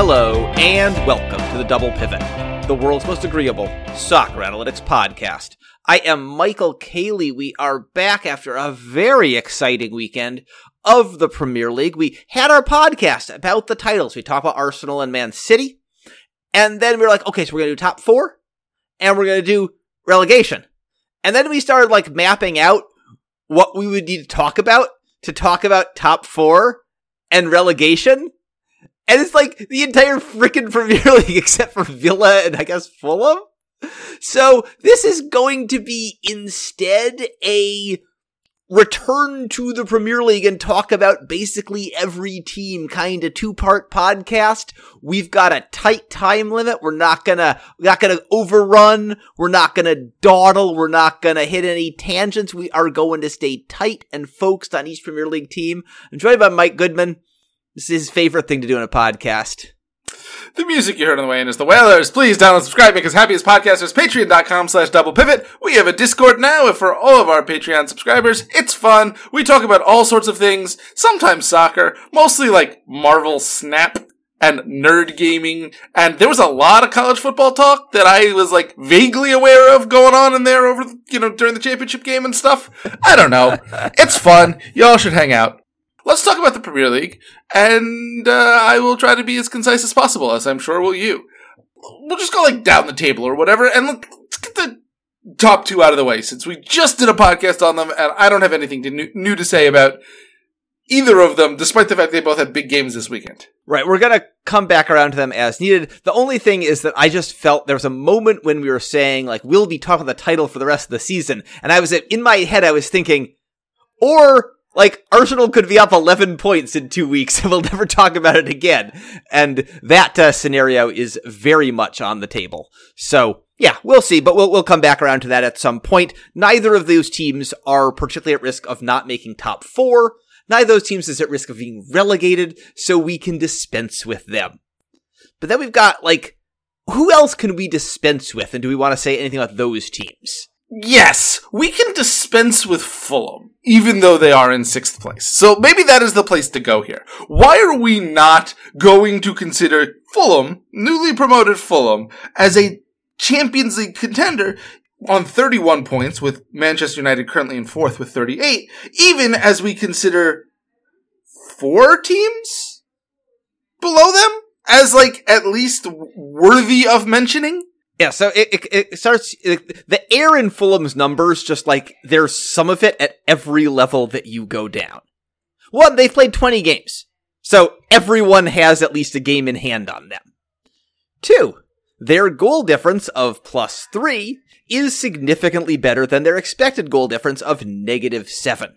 Hello, and welcome to the Double Pivot, the world's most agreeable soccer analytics podcast. I am Michael Caley. We are back after a very exciting weekend of the Premier League. We had our podcast about the titles. We talked about Arsenal and Man City. And then we were like, okay, so we're going to do top four and we're going to do relegation. And then we started like mapping out what we would need to talk about to talk about top four and relegation. And it's like the entire freaking Premier League except for Villa and I guess Fulham. So this is going to be instead a return to the Premier League and talk about basically every team kind of two part podcast. We've got a tight time limit. We're not gonna, we're not gonna overrun. We're not gonna dawdle. We're not gonna hit any tangents. We are going to stay tight and focused on each Premier League team. I'm joined by Mike Goodman. This is his favorite thing to do in a podcast. The music you heard on the way in is The Whalers. Please download subscribe because happiest podcasters, patreon.com slash double pivot. We have a Discord now for all of our Patreon subscribers. It's fun. We talk about all sorts of things, sometimes soccer, mostly like Marvel Snap and nerd gaming. And there was a lot of college football talk that I was like vaguely aware of going on in there over, you know, during the championship game and stuff. I don't know. it's fun. Y'all should hang out let's talk about the Premier League, and uh, I will try to be as concise as possible, as I'm sure will you. We'll just go like down the table or whatever, and let's get the top two out of the way since we just did a podcast on them, and I don't have anything to new, new to say about either of them, despite the fact they both had big games this weekend. Right, we're gonna come back around to them as needed. The only thing is that I just felt there was a moment when we were saying like we'll be talking the title for the rest of the season, and I was in my head I was thinking, or like Arsenal could be up 11 points in two weeks and we'll never talk about it again. And that uh, scenario is very much on the table. So yeah, we'll see, but we'll, we'll come back around to that at some point. Neither of those teams are particularly at risk of not making top four. Neither of those teams is at risk of being relegated, so we can dispense with them. But then we've got like, who else can we dispense with? And do we want to say anything about those teams? Yes, we can dispense with Fulham, even though they are in sixth place. So maybe that is the place to go here. Why are we not going to consider Fulham, newly promoted Fulham, as a Champions League contender on 31 points, with Manchester United currently in fourth with 38, even as we consider four teams below them as like at least worthy of mentioning? Yeah, so it, it, it starts, it, the air in Fulham's numbers, just like, there's some of it at every level that you go down. One, they've played 20 games. So everyone has at least a game in hand on them. Two, their goal difference of plus three is significantly better than their expected goal difference of negative seven.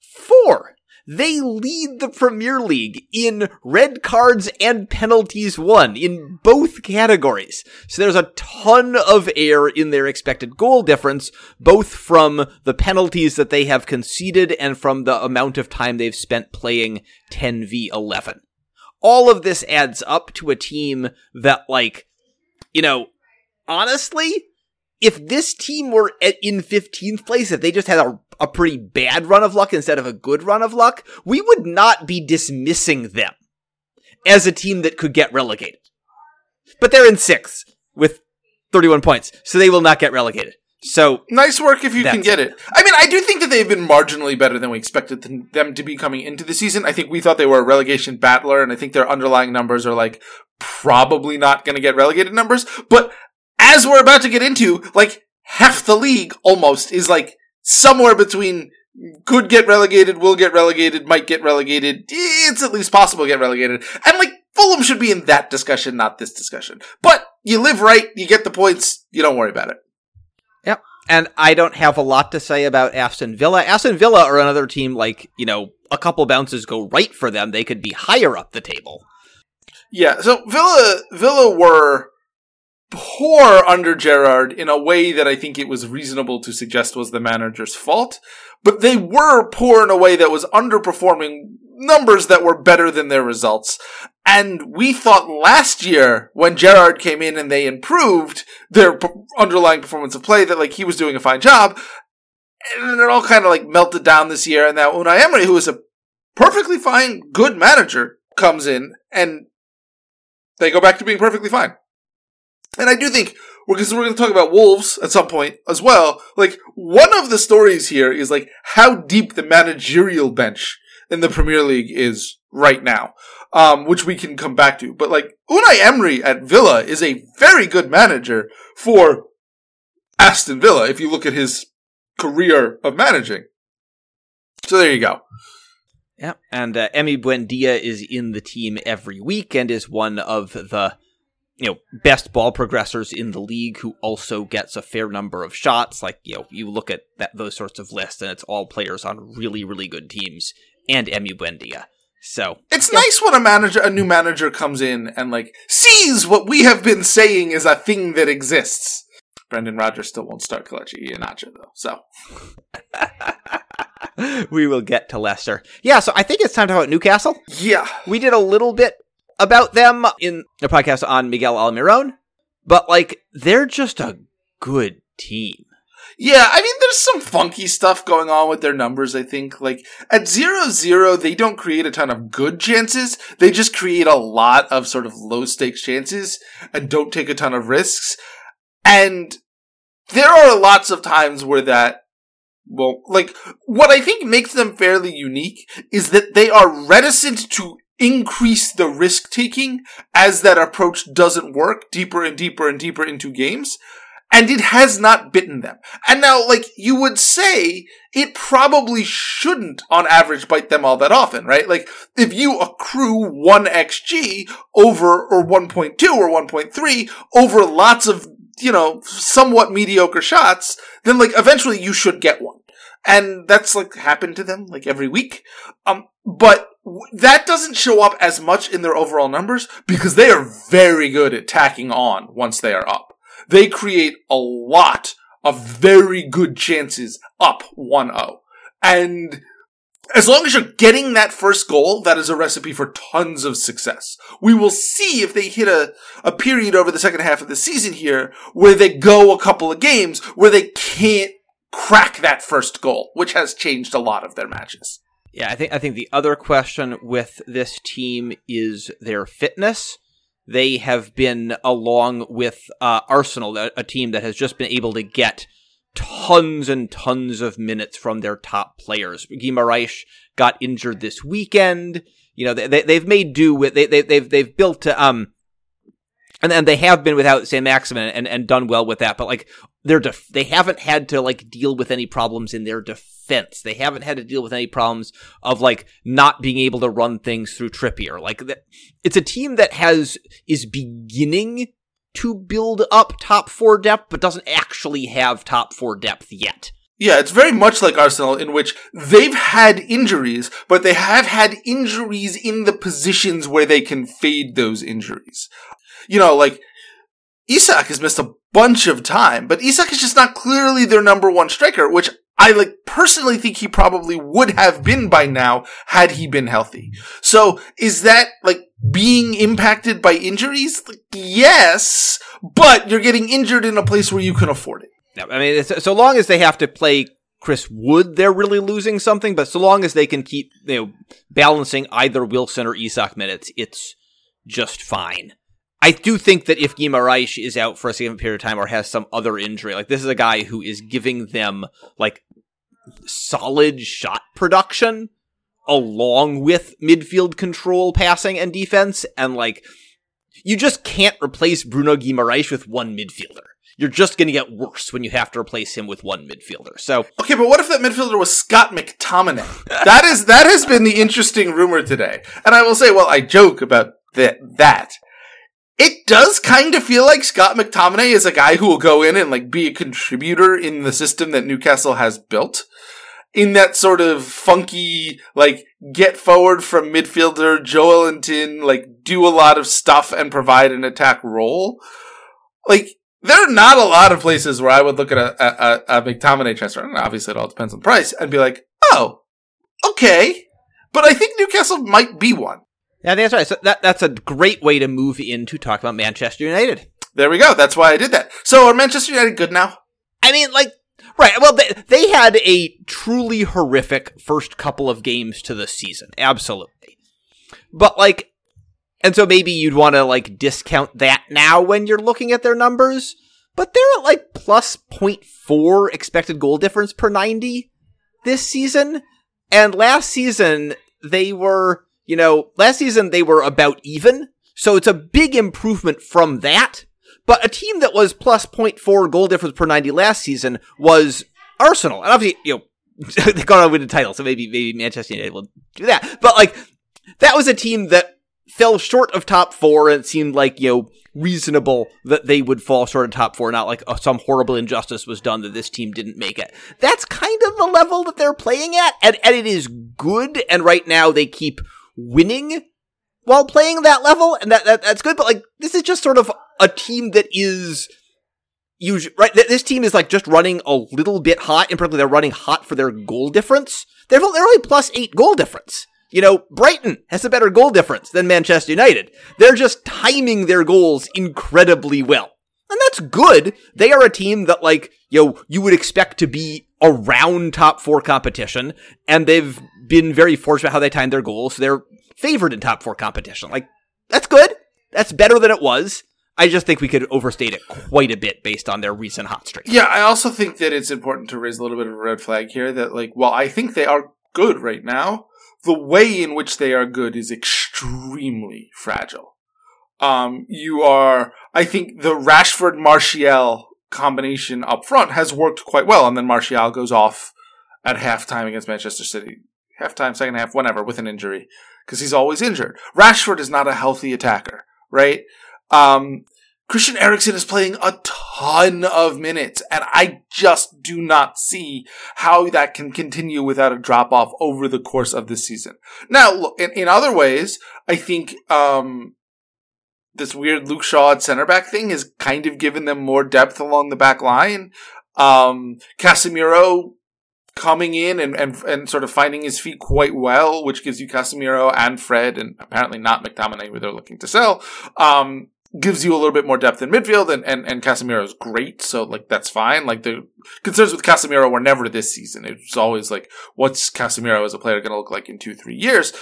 Four, they lead the Premier League in red cards and penalties won in both categories. So there's a ton of air in their expected goal difference, both from the penalties that they have conceded and from the amount of time they've spent playing 10v11. All of this adds up to a team that, like, you know, honestly, if this team were in 15th place, if they just had a, a pretty bad run of luck instead of a good run of luck, we would not be dismissing them as a team that could get relegated. But they're in sixth with 31 points, so they will not get relegated. So nice work if you can get it. I mean, I do think that they've been marginally better than we expected them to be coming into the season. I think we thought they were a relegation battler, and I think their underlying numbers are like probably not going to get relegated numbers. But as we're about to get into, like half the league almost is like somewhere between could get relegated, will get relegated, might get relegated. It's at least possible to get relegated. And like Fulham should be in that discussion, not this discussion. But you live right, you get the points, you don't worry about it. Yep. And I don't have a lot to say about Aston Villa. Aston Villa are another team like, you know, a couple bounces go right for them. They could be higher up the table. Yeah, so Villa Villa were poor under Gerrard in a way that I think it was reasonable to suggest was the manager's fault. But they were poor in a way that was underperforming numbers that were better than their results. And we thought last year when Gerrard came in and they improved their underlying performance of play that like he was doing a fine job. And then it all kind of like melted down this year. And now Unai Emery, who is a perfectly fine, good manager, comes in and they go back to being perfectly fine. And I do think because we're going to talk about Wolves at some point as well. Like one of the stories here is like how deep the managerial bench in the Premier League is right now, um, which we can come back to. But like Unai Emery at Villa is a very good manager for Aston Villa. If you look at his career of managing, so there you go. Yeah, and uh, Emi Buendia is in the team every week and is one of the you know best ball progressors in the league who also gets a fair number of shots like you know you look at that those sorts of lists and it's all players on really really good teams and Emi Buendia so it's yeah. nice when a manager a new manager comes in and like sees what we have been saying is a thing that exists Brendan Rodgers still won't start Kelechi Iheanacho though so we will get to Leicester. Yeah, so I think it's time to talk about Newcastle. Yeah. We did a little bit about them in the podcast on Miguel Almiron, but like they're just a good team. Yeah, I mean, there's some funky stuff going on with their numbers, I think. Like, at zero zero, they don't create a ton of good chances. They just create a lot of sort of low stakes chances and don't take a ton of risks. And there are lots of times where that, well, like, what I think makes them fairly unique is that they are reticent to increase the risk taking as that approach doesn't work deeper and deeper and deeper into games. And it has not bitten them. And now, like, you would say it probably shouldn't on average bite them all that often, right? Like, if you accrue 1 XG over, or 1.2 or 1.3 over lots of, you know, somewhat mediocre shots, then like, eventually you should get one. And that's like happened to them like every week. Um, but that doesn't show up as much in their overall numbers because they are very good at tacking on once they are up. They create a lot of very good chances up 1-0. And as long as you're getting that first goal, that is a recipe for tons of success. We will see if they hit a, a period over the second half of the season here where they go a couple of games where they can't crack that first goal, which has changed a lot of their matches. Yeah, I think I think the other question with this team is their fitness. They have been along with uh, Arsenal, a, a, team that has just been able to get tons and tons of minutes from their top players. Guimaraes got injured this weekend. You know, they, they have made do with they, they they've they've built um and and they have been without Saint-Maximin and, and done well with that. But like they're def- they haven't had to like deal with any problems in their defense. They haven't had to deal with any problems of like not being able to run things through Trippier. Like it's a team that has is beginning to build up top four depth, but doesn't actually have top four depth yet. Yeah, it's very much like Arsenal in which they've had injuries, but they have had injuries in the positions where they can fade those injuries you know, like Isak has missed a bunch of time, but Isak is just not clearly their number one striker, which I like personally think he probably would have been by now had he been healthy. So is that like being impacted by injuries? Like, yes, but you're getting injured in a place where you can afford it. I mean, so long as they have to play Chris Wood, they're really losing something. But so long as they can keep you know balancing either Wilson or Isak minutes, it's just fine. I do think that if Guimaraes is out for a significant period of time or has some other injury, like this is a guy who is giving them like solid shot production along with midfield control, passing, and defense, and like you just can't replace Bruno Guimaraes with one midfielder. You're just going to get worse when you have to replace him with one midfielder. So okay, but what if that midfielder was Scott McTominay? that is that has been the interesting rumor today. And I will say, well, I joke about that that it does kind of feel like Scott McTominay is a guy who will go in and like be a contributor in the system that Newcastle has built. In that sort of funky, like, get forward from midfielder, Joelinton, like, do a lot of stuff and provide an attack role. Like, there are not a lot of places where I would look at a, a, a McTominay transfer, and obviously it all depends on price, and be like, oh, okay. But I think Newcastle might be one. Yeah, that's right. So that that's a great way to move into talk about Manchester United. There we go. That's why I did that. So are Manchester United good now? I mean, like, right. Well, they, they had a truly horrific first couple of games to the season. Absolutely. But, like, And so maybe you'd want to like discount that now when you're looking at their numbers. But they're at like plus 0.4 expected goal difference per 90 this season. And last season, they were, you know, last season they were about even. So it's a big improvement from that. But a team that was plus 0.4 goal difference per 90 last season was Arsenal. And obviously, you know, they got on with the title, so maybe maybe Manchester United will do that. But like that was a team that fell short of top four, and it seemed like you know reasonable that they would fall short of top four, not like oh, some horrible injustice was done that this team didn't make it. That's kind of the level that they're playing at, and and it is good. And right now they keep winning while playing that level, and that, that that's good. But like this is just sort of a team that is usually right. This team is like just running a little bit hot, and particularly they're running hot for their goal difference. They're they're only plus eight goal difference. You know, Brighton has a better goal difference than Manchester United. They're just timing their goals incredibly well. And that's good. They are a team that, like, you know, you would expect to be around top four competition, and they've been very fortunate how they timed their goals. So they're favored in top four competition. Like, that's good. That's better than it was. I just think we could overstate it quite a bit based on their recent hot streak. Yeah, I also think that it's important to raise a little bit of a red flag here that, like, while I think they are good right now, the way in which they are good is extremely fragile. Um, you are, I think the Rashford Martial combination up front has worked quite well, and then Martial goes off at halftime against Manchester City. Halftime, second half, whatever, with an injury. Because he's always injured. Rashford is not a healthy attacker, right? Um, Christian Eriksen is playing a ton of minutes, and I just do not see how that can continue without a drop off over the course of this season. Now, look, in, in other ways, I think um, this weird Luke Shaw at center back thing has kind of given them more depth along the back line. Um, Casemiro coming in and, and, and sort of finding his feet quite well, which gives you Casemiro and Fred, and apparently not McTominay, who they're looking to sell. Um, gives you a little bit more depth in midfield, and, and, and Casemiro is great, so like that's fine. Like the concerns with Casemiro were never this season. It was always like, what's Casemiro as a player going to look like in two, three years?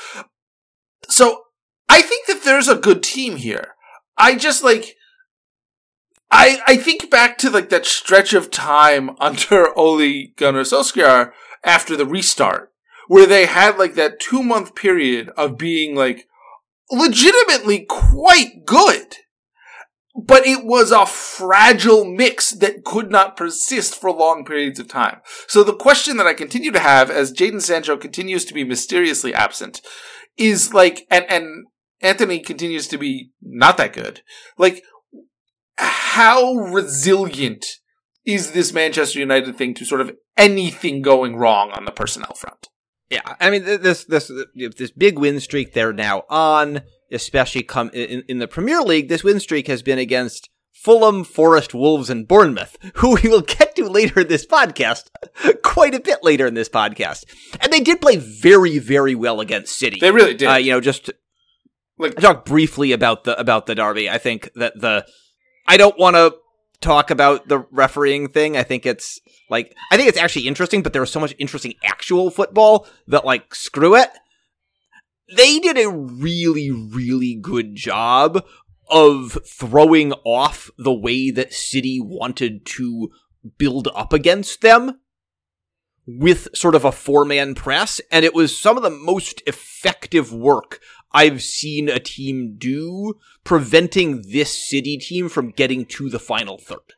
So I think that there's a good team here. I just like, I I think back to like that stretch of time under Ole Gunnar Solskjaer after the restart, where they had like that two month period of being like legitimately quite good but it was a fragile mix that could not persist for long periods of time. So the question that I continue to have as Jadon Sancho continues to be mysteriously absent is like, and, and Antony continues to be not that good. Like, how resilient is this Manchester United thing to sort of anything going wrong on the personnel front? Yeah, I mean this this this big win streak they're now on especially come in, in the Premier League, this win streak has been against Fulham, Forest, Wolves, and Bournemouth, who we will get to later in this podcast, quite a bit later in this podcast. And they did play very, very well against City. They really did. Uh, you know, just like I talked briefly about the about the derby. I think that the I don't want to talk about the refereeing thing. I think it's like I think it's actually interesting, but there was so much interesting actual football that like screw it they did a really, really good job of throwing off the way that City wanted to build up against them with sort of a four man press. And it was some of the most effective work I've seen a team do preventing this City team from getting to the final third.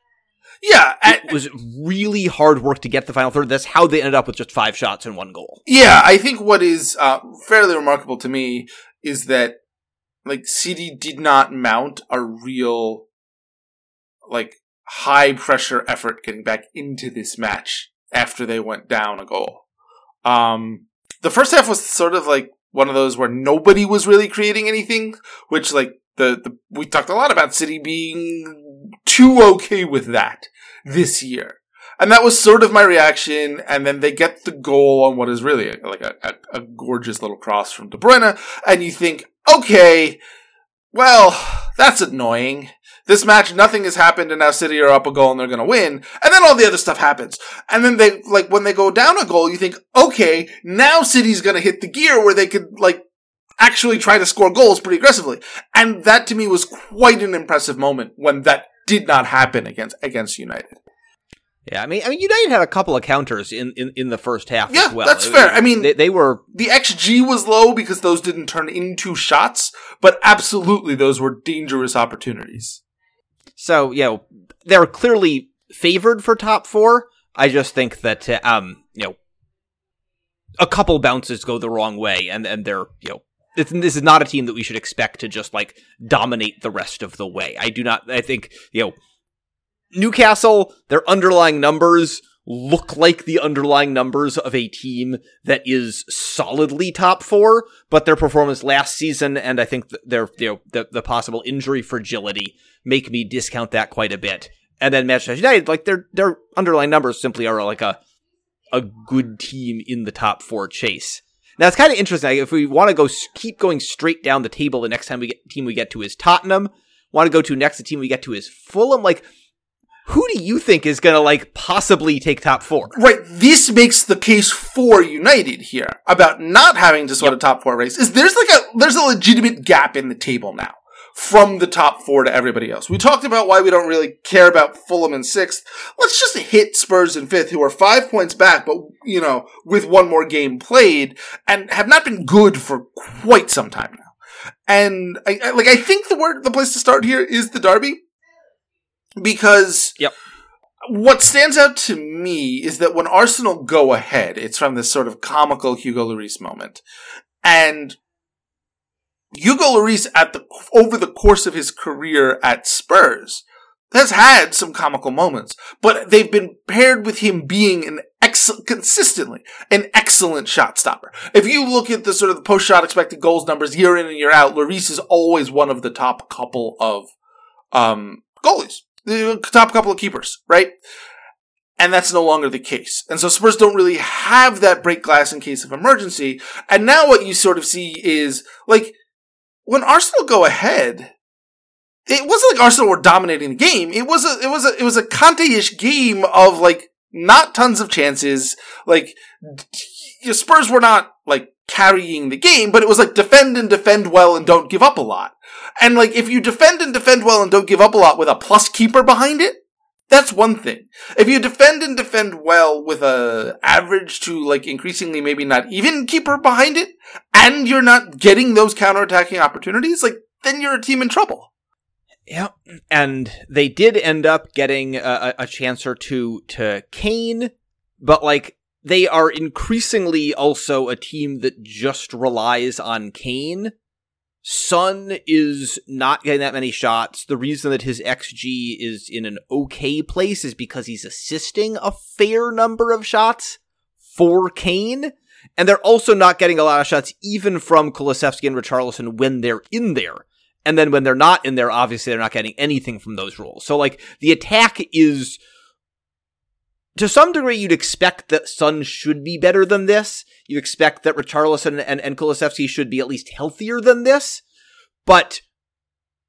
Yeah, it was really hard work to get the final third. That's how they ended up with just five shots and one goal. Yeah, I think what is uh, fairly remarkable to me is that like City did not mount a real like high pressure effort getting back into this match after they went down a goal. Um, the first half was sort of like one of those where nobody was really creating anything, which like the, the we talked a lot about City being too okay with that this year. And that was sort of my reaction. And then they get the goal on what is really a, like a, a, a gorgeous little cross from De Bruyne. And you think, okay, well, that's annoying. This match, nothing has happened, and now City are up a goal and they're going to win. And then all the other stuff happens. And then they, like, when they go down a goal, you think, okay, now City's going to hit the gear where they could, like, actually try to score goals pretty aggressively. And that to me was quite an impressive moment when that did not happen against against United. Yeah, I mean, I mean, United had a couple of counters in, in, in the first half Yeah, as well. that's fair. I mean- they, they were The XG was low because those didn't turn into shots, but absolutely those were dangerous opportunities. So you know they're clearly favored for top four. I just think that uh, um you know a couple bounces go the wrong way, and and they're you know. This, this is not a team that we should expect to just like dominate the rest of the way. I do not. I think you know Newcastle, their underlying numbers look like the underlying numbers of a team that is solidly top four, but their performance last season and I think their you know, the the possible injury fragility make me discount that quite a bit. And then Manchester United, like their their underlying numbers simply are like a a good team in the top four chase. Now it's kind of interesting. If we want to go keep going straight down the table, the next time we get team we get to is Tottenham. Want to go to next? The team we get to is Fulham. Like, who do you think is going to like possibly take top four? Right, this makes the case for United here about not having to sort of top four race. Is there's like a there's a legitimate gap in the table now from the top four to everybody else. We talked about why we don't really care about Fulham in sixth. Let's just hit Spurs in fifth, who are five points back, but you know, with one more game played, and have not been good for quite some time now. And I, I like I think the word the place to start here is the derby. Because Yep. what stands out to me is that when Arsenal go ahead, it's from this sort of comical Hugo Lloris moment. And Hugo Lloris at the over the course of his career at Spurs has had some comical moments, but they've been paired with him being an ex- consistently an excellent shot stopper. If you look at the sort of the post shot expected goals numbers year in and year out, Lloris is always one of the top couple of um, goalies, the top couple of keepers, right? And that's no longer the case. And so Spurs don't really have that break glass in case of emergency. And now what you sort of see is like when Arsenal go ahead, it wasn't like Arsenal were dominating the game. It was a it was a it was a Conte-ish game of like not tons of chances. Like Spurs were not like carrying the game, but it was like defend and defend well and don't give up a lot. And like if you defend and defend well and don't give up a lot with a plus keeper behind it, that's one thing. If you defend and defend well with a average to like increasingly maybe not even keeper behind it, and you're not getting those counterattacking opportunities, like then you're a team in trouble. Yeah, and they did end up getting a, a chance or two to Kane, but like they are increasingly also a team that just relies on Kane. Son is not getting that many shots. The reason that his XG is in an okay place is because he's assisting a fair number of shots for Kane. And they're also not getting a lot of shots even from Kulusevski and Richarlison when they're in there. And then when they're not in there, obviously they're not getting anything from those roles. So like the attack is to some degree you'd expect that Son should be better than this. You expect that Richarlison and, and Kulusevski should be at least healthier than this. But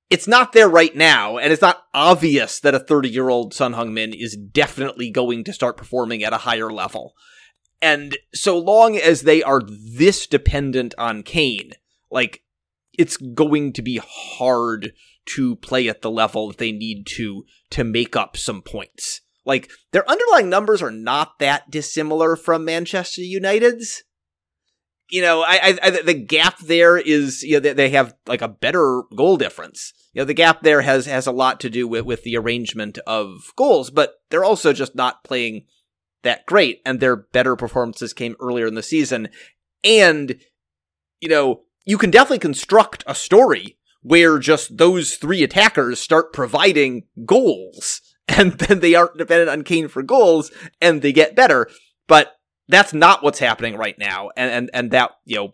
it's not there right now, and it's not obvious that a 30 year old Son Heung-min is definitely going to start performing at a higher level. And so long as they are this dependent on Kane, like, it's going to be hard to play at the level that they need to to make up some points. Like their underlying numbers are not that dissimilar from Manchester United's. You know, I, I, the gap there is you know they have like a better goal difference. You know, the gap there has has a lot to do with with the arrangement of goals, but they're also just not playing that great, and their better performances came earlier in the season. And you know, you can definitely construct a story where just those three attackers start providing goals and then they aren't dependent on Kane for goals and they get better. But that's not what's happening right now. And, and, and that, you know,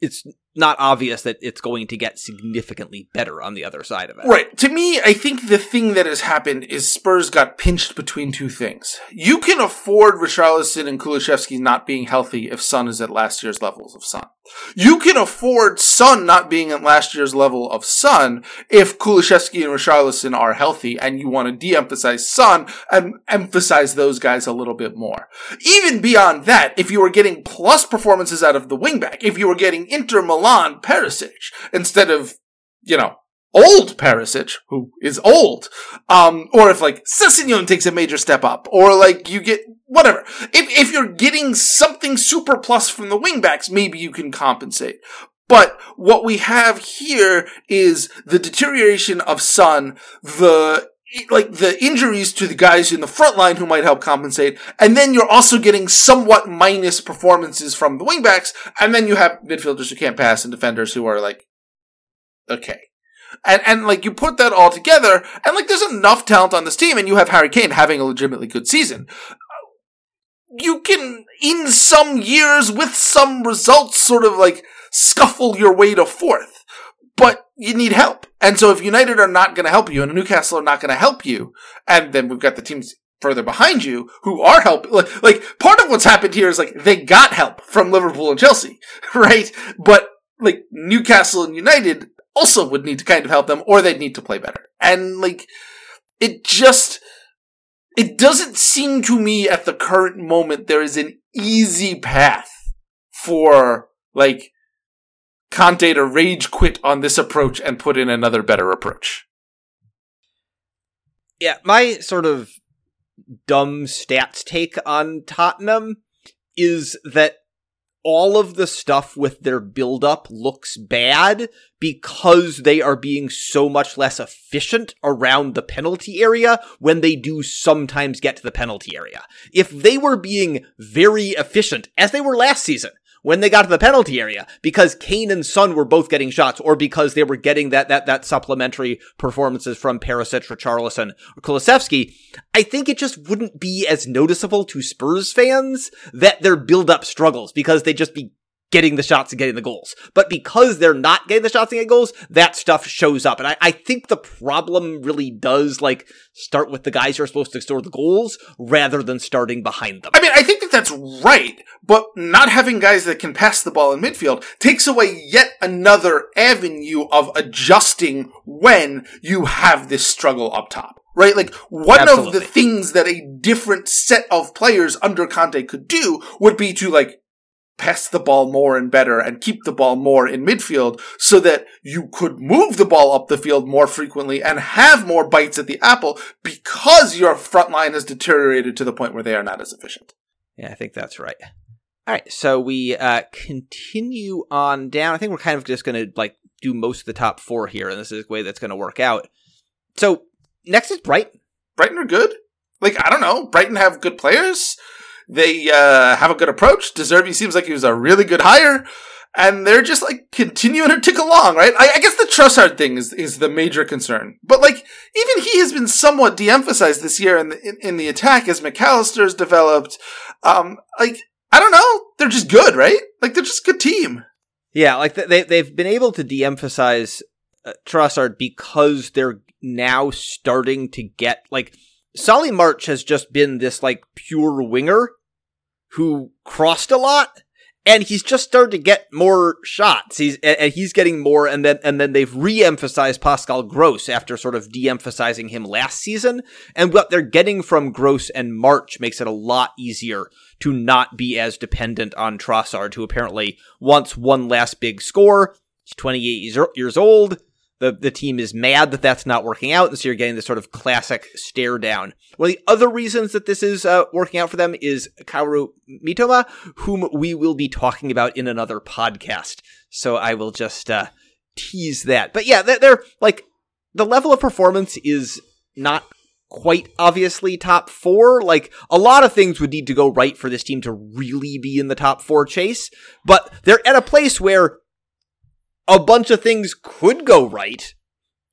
it's not obvious that it's going to get significantly better on the other side of it. Right. To me, I think the thing that has happened is Spurs got pinched between two things. You can afford Richarlison and Kulusevski not being healthy if Son is at last year's levels of Son. You can afford Son not being at last year's level of Son if Kulusevski and Richarlison are healthy and you want to de-emphasize Son and emphasize those guys a little bit more. Even beyond that, if you were getting plus performances out of the wingback, if you were getting Inter Milan Perisic instead of, you know, old Perisic, who is old. Um, or if like Sessegnon takes a major step up, or like you get whatever. If, if you're getting something super plus from the wingbacks, maybe you can compensate. But what we have here is the deterioration of Son, the like the injuries to the guys in the front line who might help compensate, and then you're also getting somewhat minus performances from the wingbacks, and then you have midfielders who can't pass and defenders who are like, okay. And, and like you put that all together, and like there's enough talent on this team, and you have Harry Kane having a legitimately good season. You can, in some years, with some results, sort of like scuffle your way to fourth. But you need help. And so if United are not going to help you and Newcastle are not going to help you, and then we've got the teams further behind you who are helping, like, like part of what's happened here is like they got help from Liverpool and Chelsea, right? But like Newcastle and United also would need to kind of help them or they'd need to play better. And like, it just, it doesn't seem to me at the current moment there is an easy path for like Conte to rage quit on this approach and put in another better approach. Yeah, my sort of dumb stats take on Tottenham is that all of the stuff with their build up looks bad because they are being so much less efficient around the penalty area when they do sometimes get to the penalty area. If they were being very efficient, as they were last season, when they got to the penalty area because Kane and Son were both getting shots or because they were getting that, that, that supplementary performances from Perisic, Richarlison, or Kulusevski, I think it just wouldn't be as noticeable to Spurs fans that their build-up struggles because they'd just be getting the shots and getting the goals. But because they're not getting the shots and getting goals, that stuff shows up. And I, I think the problem really does like start with the guys who are supposed to score the goals rather than starting behind them. I mean, I think that that's right, but not having guys that can pass the ball in midfield takes away yet another avenue of adjusting when you have this struggle up top right? Like one Absolutely. of the things that a different set of players under Conte could do would be to like pass the ball more and better and keep the ball more in midfield so that you could move the ball up the field more frequently and have more bites at the apple because your front line has deteriorated to the point where they are not as efficient. Yeah, I think that's right. All right, so we uh, continue on down. I think we're kind of just going to like do most of the top four here, and this is the way that's going to work out. So next is Brighton. Brighton are good. Like I don't know, Brighton have good players. They uh, have a good approach. De Zerbi seems like he was a really good hire. And they're just like continuing to tick along, right? I, I guess the Trossard thing is, is the major concern. But like, even he has been somewhat de-emphasized this year in the, in, in the attack as Mac Allister's developed. Um, like, I don't know. They're just good, right? Like, they're just a good team. Yeah, like they, they've been able to de-emphasize uh, Trossard because they're now starting to get, like, Solly March has just been this like pure winger who crossed a lot and he's just started to get more shots. He's and he's getting more, and then and then they've re-emphasized Pascal Gross after sort of de-emphasizing him last season. And what they're getting from Gross and March makes it a lot easier to not be as dependent on Trossard, who apparently wants one last big score. He's 28 years old the the team is mad that that's not working out, and so you're getting this sort of classic stare down. One of the other reasons that this is uh, working out for them is Kaoru Mitoma, whom we will be talking about in another podcast. So I will just uh, tease that. But yeah, they're, they're like the level of performance is not quite obviously top four. Like a lot of things would need to go right for this team to really be in the top four chase, but they're at a place where a bunch of things could go right,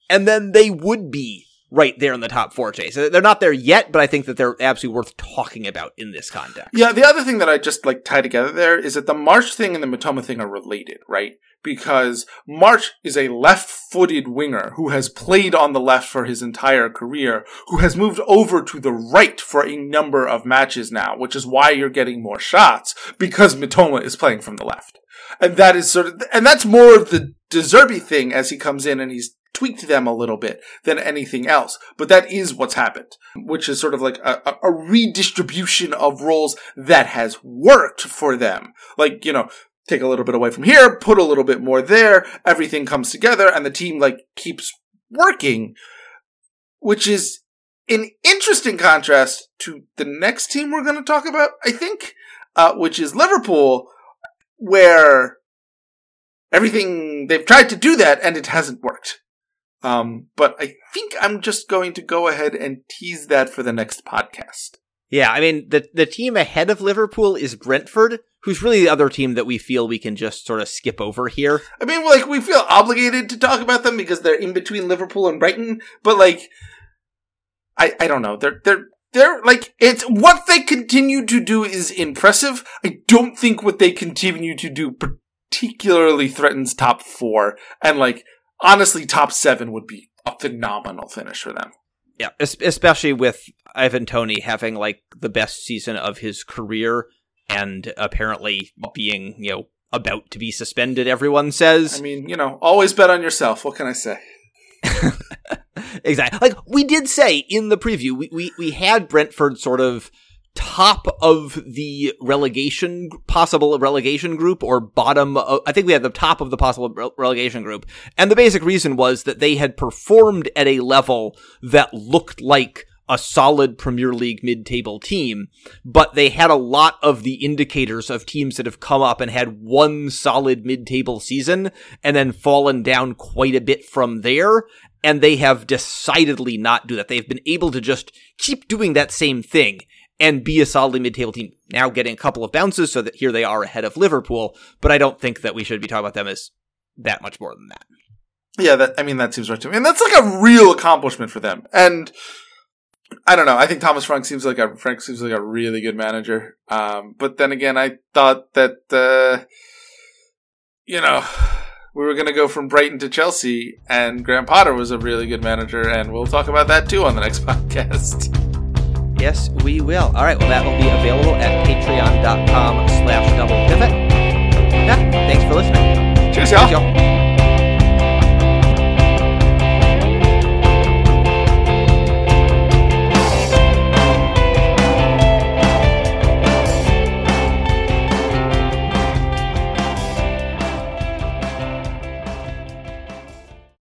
and then they would be right there in the top four chase. Uh, they're not there yet, but I think that they're absolutely worth talking about in this context. Yeah, the other thing that I just like tie together there is that the March thing and the Mitoma thing are related, right? Because March is a left-footed winger who has played on the left for his entire career, who has moved over to the right for a number of matches now, which is why you're getting more shots because Mitoma is playing from the left and that is sort of, and that's more of the De Zerbi thing as he comes in and he's tweaked them a little bit than anything else. But that is what's happened, which is sort of like a, a redistribution of roles that has worked for them. Like, you know, take a little bit away from here, put a little bit more there, everything comes together and the team like keeps working, which is an interesting contrast to the next team we're going to talk about, I think, uh, which is Liverpool, where everything they've tried to do that and it hasn't worked. Um, but I think I'm just going to go ahead and tease that for the next podcast. Yeah, I mean the the team ahead of Liverpool is Brentford, who's really the other team that we feel we can just sort of skip over here. I mean, like we feel obligated to talk about them because they're in between Liverpool and Brighton, but like I I don't know. They're they're they're like it's what they continue to do is impressive. I don't think what they continue to do particularly threatens top 4 and like honestly top 7 would be a phenomenal finish for them. Yeah, especially with Ivan Toney having like the best season of his career and apparently being, you know, about to be suspended, everyone says. I mean, you know, always bet on yourself. What can I say? exactly. Like we did say in the preview, we, we, we had Brentford sort of top of the relegation possible relegation group or bottom of, I think we had the top of the possible relegation group and the basic reason was that they had performed at a level that looked like a solid Premier League mid-table team, but they had a lot of the indicators of teams that have come up and had one solid mid-table season and then fallen down quite a bit from there. And they have decidedly not do that. They've been able to just keep doing that same thing and be a solidly mid-table team. Now getting a couple of bounces so that here they are ahead of Liverpool, but I don't think that we should be talking about them as that much more than that. Yeah, that I mean that seems right to me. And that's like a real accomplishment for them. And I don't know. I think Thomas Frank seems like a Frank seems like a really good manager. Um, but then again, I thought that uh, you know we were going to go from Brighton to Chelsea, and Graham Potter was a really good manager, and we'll talk about that too on the next podcast. Yes, we will. All right. Well, that will be available at patreon.com slash double pivot. Yeah. Thanks for listening. Cheers, y'all. Cheers, y'all.